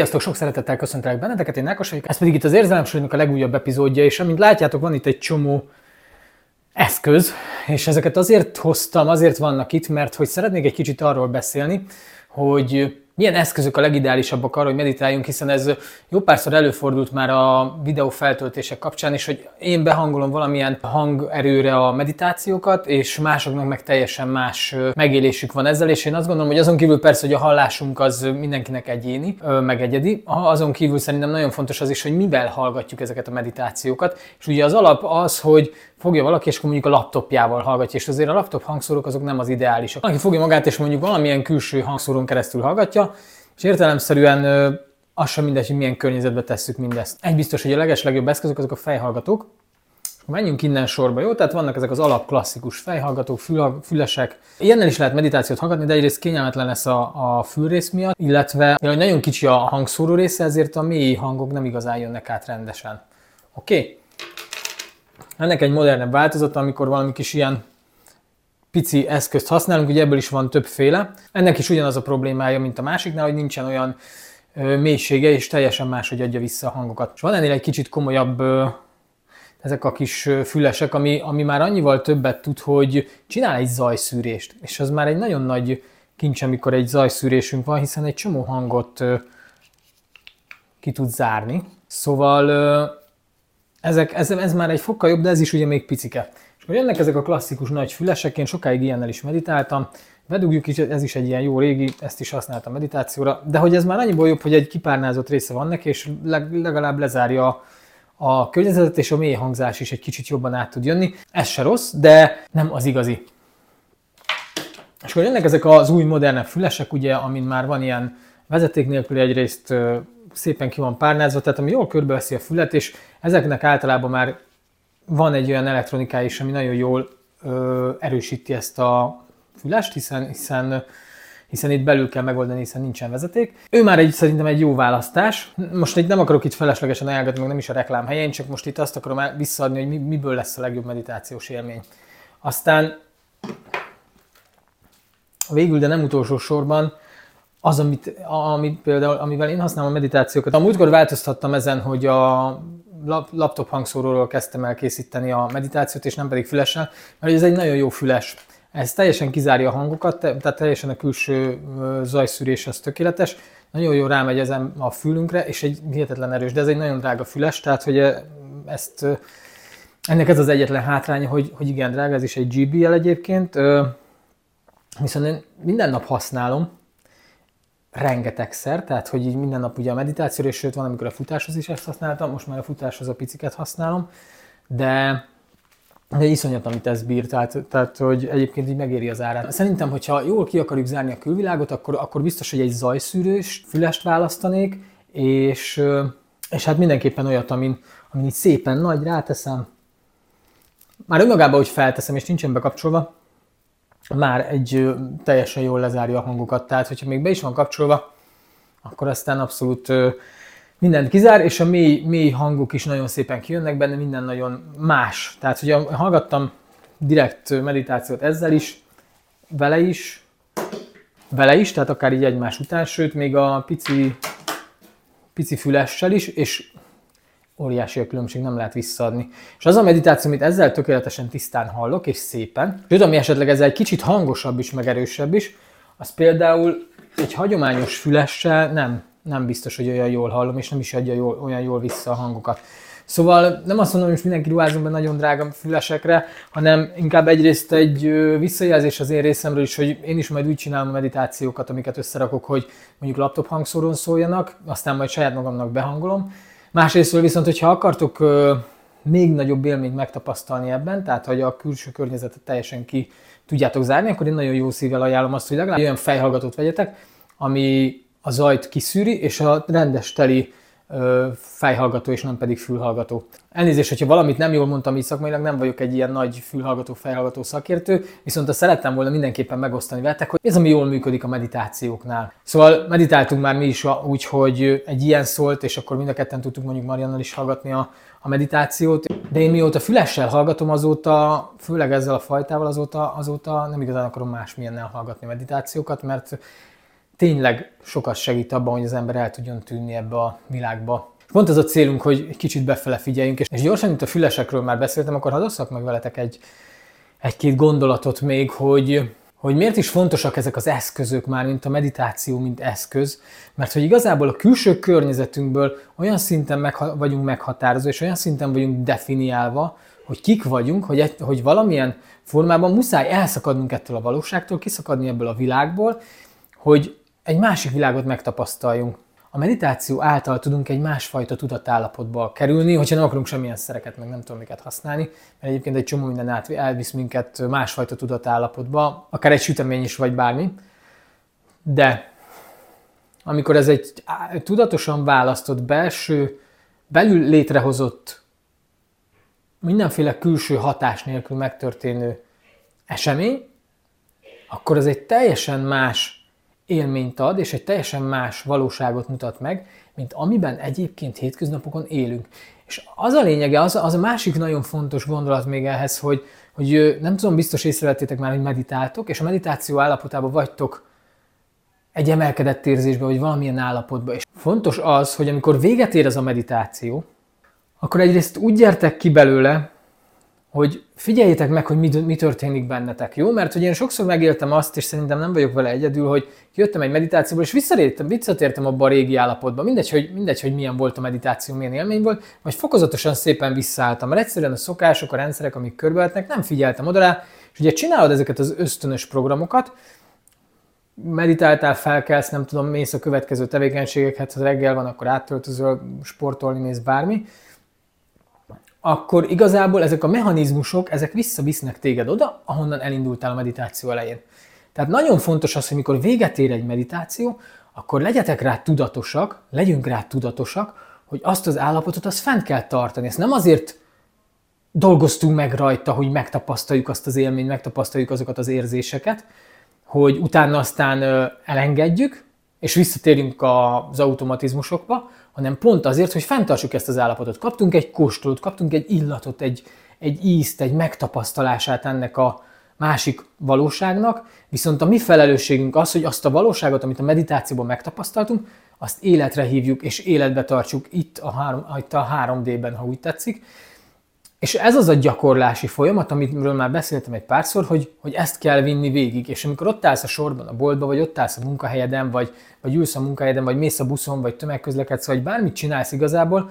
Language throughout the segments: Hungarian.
Sziasztok, sok szeretettel köszöntelek benneteket, én Ákos vagyok, ez pedig itt az Érzelemsornak a legújabb epizódja, és amint látjátok, van itt egy csomó eszköz, és ezeket azért hoztam, azért vannak itt, mert hogy szeretnék egy kicsit arról beszélni, hogy milyen eszközök a legideálisabbak arra, hogy meditáljunk, hiszen ez jó párszor előfordult már a videó feltöltések kapcsán is, hogy én behangolom valamilyen hangerőre a meditációkat, és másoknak meg teljesen más megélésük van ezzel, és én azt gondolom, hogy azon kívül persze, hogy a hallásunk az mindenkinek egyéni, meg egyedi, azon kívül szerintem nagyon fontos az is, hogy mivel hallgatjuk ezeket a meditációkat, és ugye az alap az, hogy fogja valaki, és akkor mondjuk a laptopjával hallgatja, és azért a laptop hangszórók azok nem az ideálisak. Valaki fogja magát, és mondjuk valamilyen külső hangszórón keresztül hallgatja, és értelemszerűen az sem mindegy, hogy milyen környezetbe tesszük mindezt. Egy biztos, hogy a leges legjobb eszközök azok a fejhallgatók. Menjünk innen sorba, jó? Tehát vannak ezek az alap klasszikus fejhallgatók, fül, fülesek. Ilyennel is lehet meditációt hallgatni, de egyrészt kényelmetlen lesz a, a fülrész miatt, illetve hogy nagyon kicsi a hangszóró része, ezért a mély hangok nem igazán jönnek át rendesen. Oké? Okay? Ennek egy modernebb változata, amikor valami kis ilyen pici eszközt használunk, ugye ebből is van többféle. Ennek is ugyanaz a problémája, mint a másiknál, hogy nincsen olyan ö, mélysége, és teljesen máshogy adja vissza a hangokat. És van ennél egy kicsit komolyabb ö, ezek a kis fülesek, ami, ami már annyival többet tud, hogy csinál egy zajszűrést. És az már egy nagyon nagy kincs, amikor egy zajszűrésünk van, hiszen egy csomó hangot ö, ki tud zárni. Szóval ezek, ez, ez már egy fokkal jobb, de ez is ugye még picike. És akkor jönnek ezek a klasszikus nagy fülesek, én sokáig ilyennel is meditáltam, bedugjuk is, ez is egy ilyen jó régi, ezt is használtam meditációra, de hogy ez már annyiból jobb, hogy egy kipárnázott része van neki, és legalább lezárja a környezetet, és a mély hangzás is egy kicsit jobban át tud jönni. Ez se rossz, de nem az igazi. És akkor jönnek ezek az új modernebb fülesek, ugye, amin már van ilyen vezeték nélkül egyrészt szépen ki van párnázva, tehát ami jól körbeveszi a fület, és ezeknek általában már van egy olyan elektronikája is, ami nagyon jól ö, erősíti ezt a fülest, hiszen, hiszen hiszen itt belül kell megoldani, hiszen nincsen vezeték. Ő már egy, szerintem egy jó választás. Most itt nem akarok itt feleslegesen elgatni, meg nem is a reklám helyén, csak most itt azt akarom visszaadni, hogy miből lesz a legjobb meditációs élmény. Aztán végül, de nem utolsó sorban, az, amit, amit például, amivel én használom a meditációkat. A múltkor változtattam ezen, hogy a laptop hangszóróról kezdtem el készíteni a meditációt, és nem pedig fülessel, mert ez egy nagyon jó füles. Ez teljesen kizárja a hangokat, tehát teljesen a külső zajszűrés az tökéletes. Nagyon jó rámegy ezen a fülünkre, és egy hihetetlen erős, de ez egy nagyon drága füles, tehát hogy ezt, ennek ez az egyetlen hátránya, hogy, hogy igen, drága, ez is egy GBL egyébként, viszont én minden nap használom, rengetegszer, tehát hogy így minden nap ugye a meditációra, és sőt van, amikor a futáshoz is ezt használtam, most már a futáshoz a piciket használom, de de iszonyat, amit ez bír, tehát, tehát hogy egyébként így megéri az árát. Szerintem, hogyha jól ki akarjuk zárni a külvilágot, akkor, akkor biztos, hogy egy zajszűrős fülest választanék, és, és hát mindenképpen olyat, amin, amin így szépen nagy ráteszem. Már önmagában, hogy felteszem, és nincsen bekapcsolva, már egy teljesen jól lezárja a hangokat. Tehát, hogyha még be is van kapcsolva, akkor aztán abszolút mindent kizár, és a mély, mély hangok is nagyon szépen kijönnek benne, minden nagyon más. Tehát, ugye hallgattam direkt meditációt ezzel is, vele is, vele is, tehát akár így egymás után, sőt, még a pici, pici fülessel is, és óriási a különbség, nem lehet visszaadni. És az a meditáció, amit ezzel tökéletesen tisztán hallok, és szépen, sőt, ami esetleg ezzel egy kicsit hangosabb is, meg erősebb is, az például egy hagyományos fülessel nem, nem biztos, hogy olyan jól hallom, és nem is adja jól, olyan jól vissza a hangokat. Szóval nem azt mondom, hogy mindenki ruházom be nagyon drága fülesekre, hanem inkább egyrészt egy visszajelzés az én részemről is, hogy én is majd úgy csinálom a meditációkat, amiket összerakok, hogy mondjuk laptop hangszórón szóljanak, aztán majd saját magamnak behangolom, Másrészt viszont, hogyha akartok még nagyobb élményt megtapasztalni ebben, tehát hogy a külső környezetet teljesen ki tudjátok zárni, akkor én nagyon jó szívvel ajánlom azt, hogy legalább olyan fejhallgatót vegyetek, ami a zajt kiszűri, és a rendes teli fejhallgató, és nem pedig fülhallgató. Elnézést, hogyha valamit nem jól mondtam így szakmailag, nem vagyok egy ilyen nagy fülhallgató, fejhallgató szakértő, viszont azt szerettem volna mindenképpen megosztani veletek, hogy ez ami jól működik a meditációknál. Szóval meditáltunk már mi is úgy, hogy egy ilyen szólt, és akkor mind a ketten tudtuk mondjuk Mariannal is hallgatni a, a meditációt. De én mióta fülessel hallgatom azóta, főleg ezzel a fajtával azóta, azóta nem igazán akarom másmilyennel hallgatni meditációkat, mert tényleg sokat segít abban, hogy az ember el tudjon tűnni ebbe a világba. Pont ez a célunk, hogy egy kicsit befele figyeljünk, és gyorsan, mint a fülesekről már beszéltem, akkor hadd meg veletek egy, egy-két gondolatot még, hogy, hogy miért is fontosak ezek az eszközök már, mint a meditáció, mint eszköz, mert hogy igazából a külső környezetünkből olyan szinten meg, vagyunk meghatározva, és olyan szinten vagyunk definiálva, hogy kik vagyunk, hogy, egy, hogy valamilyen formában muszáj elszakadnunk ettől a valóságtól, kiszakadni ebből a világból, hogy egy másik világot megtapasztaljunk. A meditáció által tudunk egy másfajta tudatállapotba kerülni, hogyha nem akarunk semmilyen szereket, meg nem tudom miket használni, mert egyébként egy csomó minden át elvisz minket másfajta tudatállapotba, akár egy sütemény is, vagy bármi. De amikor ez egy tudatosan választott belső, belül létrehozott, mindenféle külső hatás nélkül megtörténő esemény, akkor ez egy teljesen más élményt ad, és egy teljesen más valóságot mutat meg, mint amiben egyébként hétköznapokon élünk. És az a lényege, az, az a másik nagyon fontos gondolat még ehhez, hogy, hogy nem tudom, biztos észrevettétek már, hogy meditáltok, és a meditáció állapotában vagytok egy emelkedett érzésbe, vagy valamilyen állapotban. És fontos az, hogy amikor véget ér ez a meditáció, akkor egyrészt úgy gyertek ki belőle, hogy figyeljétek meg, hogy mi, mi történik bennetek, jó? Mert hogy én sokszor megéltem azt, és szerintem nem vagyok vele egyedül, hogy jöttem egy meditációból, és visszatértem, visszatértem abba a régi állapotba. Mindegy hogy, mindegy, hogy milyen volt a meditáció, milyen élmény volt, vagy fokozatosan szépen visszaálltam. Mert egyszerűen a szokások, a rendszerek, amik körbevetnek, nem figyeltem oda rá, és ugye csinálod ezeket az ösztönös programokat, meditáltál, felkelsz, nem tudom, mész a következő tevékenységekhez, ha reggel van, akkor áttöltözöl, sportolni mész, bármi, akkor igazából ezek a mechanizmusok, ezek visszavisznek téged oda, ahonnan elindultál a meditáció elején. Tehát nagyon fontos az, hogy mikor véget ér egy meditáció, akkor legyetek rá tudatosak, legyünk rá tudatosak, hogy azt az állapotot azt fent kell tartani. Ezt nem azért dolgoztunk meg rajta, hogy megtapasztaljuk azt az élményt, megtapasztaljuk azokat az érzéseket, hogy utána aztán elengedjük, és visszatérünk az automatizmusokba, hanem pont azért, hogy fenntartsuk ezt az állapotot. Kaptunk egy kóstolót, kaptunk egy illatot, egy, egy ízt, egy megtapasztalását ennek a másik valóságnak, viszont a mi felelősségünk az, hogy azt a valóságot, amit a meditációban megtapasztaltunk, azt életre hívjuk és életbe tartsuk itt a, három, itt a 3D-ben, ha úgy tetszik, és ez az a gyakorlási folyamat, amiről már beszéltem egy párszor, hogy, hogy ezt kell vinni végig. És amikor ott állsz a sorban a boltba, vagy ott állsz a munkahelyeden, vagy, vagy ülsz a munkahelyeden, vagy mész a buszon, vagy tömegközlekedsz, vagy bármit csinálsz igazából,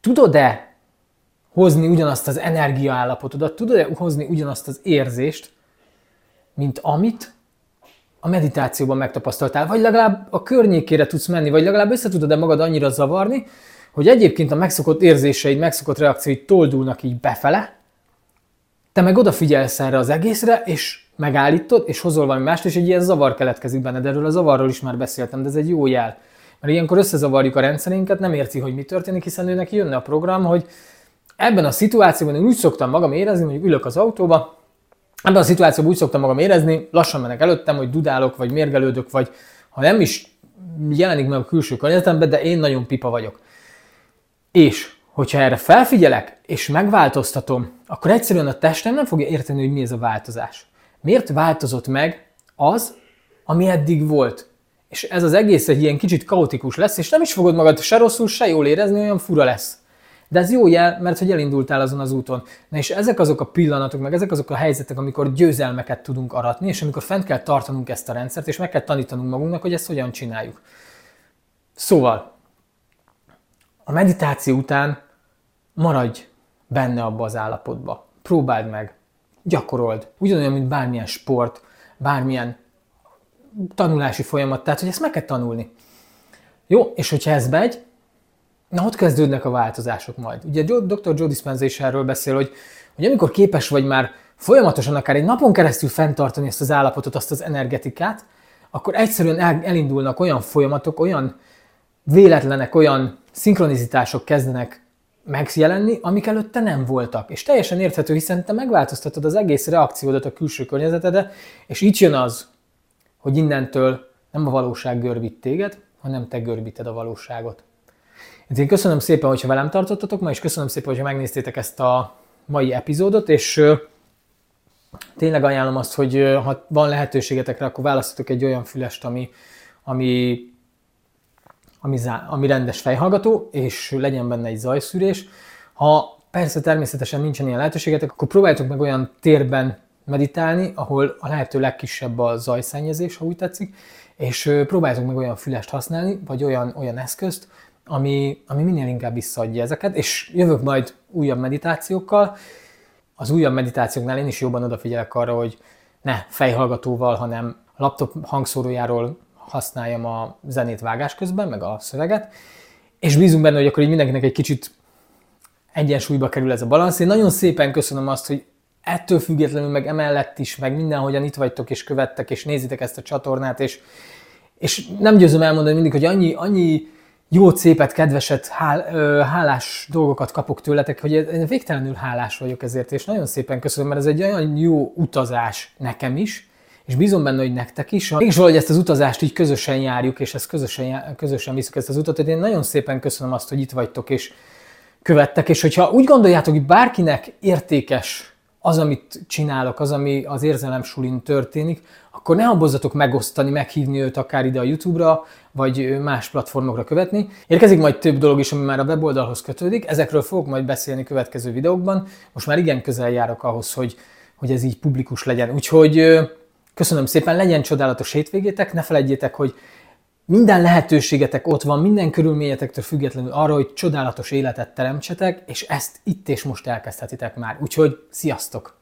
tudod-e hozni ugyanazt az energiaállapotodat, tudod-e hozni ugyanazt az érzést, mint amit a meditációban megtapasztaltál, vagy legalább a környékére tudsz menni, vagy legalább össze tudod-e magad annyira zavarni, hogy egyébként a megszokott érzéseid, megszokott reakcióid toldulnak így befele, te meg odafigyelsz erre az egészre, és megállítod, és hozol valami mást, és egy ilyen zavar keletkezik benned. Erről a zavarról is már beszéltem, de ez egy jó jel. Mert ilyenkor összezavarjuk a rendszerünket, nem érti, hogy mi történik, hiszen ő neki jönne a program, hogy ebben a szituációban én úgy szoktam magam érezni, hogy ülök az autóba, ebben a szituációban úgy szoktam magam érezni, lassan mennek előttem, hogy dudálok, vagy mérgelődök, vagy ha nem is jelenik meg a külső környezetemben, de én nagyon pipa vagyok. És hogyha erre felfigyelek, és megváltoztatom, akkor egyszerűen a testem nem fogja érteni, hogy mi ez a változás. Miért változott meg az, ami eddig volt? És ez az egész egy ilyen kicsit kaotikus lesz, és nem is fogod magad se rosszul, se jól érezni, olyan fura lesz. De ez jó jel, mert hogy elindultál azon az úton. Na és ezek azok a pillanatok, meg ezek azok a helyzetek, amikor győzelmeket tudunk aratni, és amikor fent kell tartanunk ezt a rendszert, és meg kell tanítanunk magunknak, hogy ezt hogyan csináljuk. Szóval, a meditáció után maradj benne abba az állapotba. Próbáld meg, gyakorold. Ugyanolyan, mint bármilyen sport, bármilyen tanulási folyamat, tehát hogy ezt meg kell tanulni. Jó, és hogyha ez megy, na ott kezdődnek a változások majd. Ugye Dr. Joe Dispenza is erről beszél, hogy, hogy amikor képes vagy már folyamatosan akár egy napon keresztül fenntartani ezt az állapotot, azt az energetikát, akkor egyszerűen elindulnak olyan folyamatok, olyan véletlenek, olyan szinkronizitások kezdenek megjelenni, amik előtte nem voltak. És teljesen érthető, hiszen te megváltoztatod az egész reakciódat a külső környezetedre, és így jön az, hogy innentől nem a valóság görbít téged, hanem te görbíted a valóságot. Én köszönöm szépen, hogyha velem tartottatok ma, és köszönöm szépen, hogyha megnéztétek ezt a mai epizódot, és tényleg ajánlom azt, hogy ha van lehetőségetekre, akkor választatok egy olyan fülest, ami, ami, ami, ami rendes fejhallgató, és legyen benne egy zajszűrés. Ha persze természetesen nincsen ilyen lehetőségetek, akkor próbáljátok meg olyan térben meditálni, ahol a lehető legkisebb a zajszennyezés, ha úgy tetszik, és próbáljátok meg olyan fülest használni, vagy olyan, olyan eszközt, ami, ami minél inkább visszaadja ezeket, és jövök majd újabb meditációkkal. Az újabb meditációknál én is jobban odafigyelek arra, hogy ne fejhallgatóval, hanem laptop hangszórójáról használjam a zenét vágás közben, meg a szöveget, és bízunk benne, hogy akkor így mindenkinek egy kicsit egyensúlyba kerül ez a balansz. Én nagyon szépen köszönöm azt, hogy ettől függetlenül, meg emellett is, meg mindenhogyan itt vagytok és követtek, és nézitek ezt a csatornát, és, és nem győzöm elmondani mindig, hogy annyi, annyi jó, szépet, kedveset, hál, hálás dolgokat kapok tőletek, hogy én végtelenül hálás vagyok ezért, és nagyon szépen köszönöm, mert ez egy olyan jó utazás nekem is, és bízom benne, hogy nektek is. Mégis valahogy ezt az utazást így közösen járjuk, és ezt közösen, közösen viszük ezt az utat, én nagyon szépen köszönöm azt, hogy itt vagytok, és követtek, és hogyha úgy gondoljátok, hogy bárkinek értékes az, amit csinálok, az, ami az érzelem sulin történik, akkor ne habozzatok megosztani, meghívni őt akár ide a YouTube-ra, vagy más platformokra követni. Érkezik majd több dolog is, ami már a weboldalhoz kötődik, ezekről fogok majd beszélni következő videókban. Most már igen közel járok ahhoz, hogy, hogy ez így publikus legyen. Úgyhogy köszönöm szépen, legyen csodálatos hétvégétek, ne felejtjétek, hogy minden lehetőségetek ott van, minden körülményetektől függetlenül arra, hogy csodálatos életet teremtsetek, és ezt itt és most elkezdhetitek már. Úgyhogy sziasztok!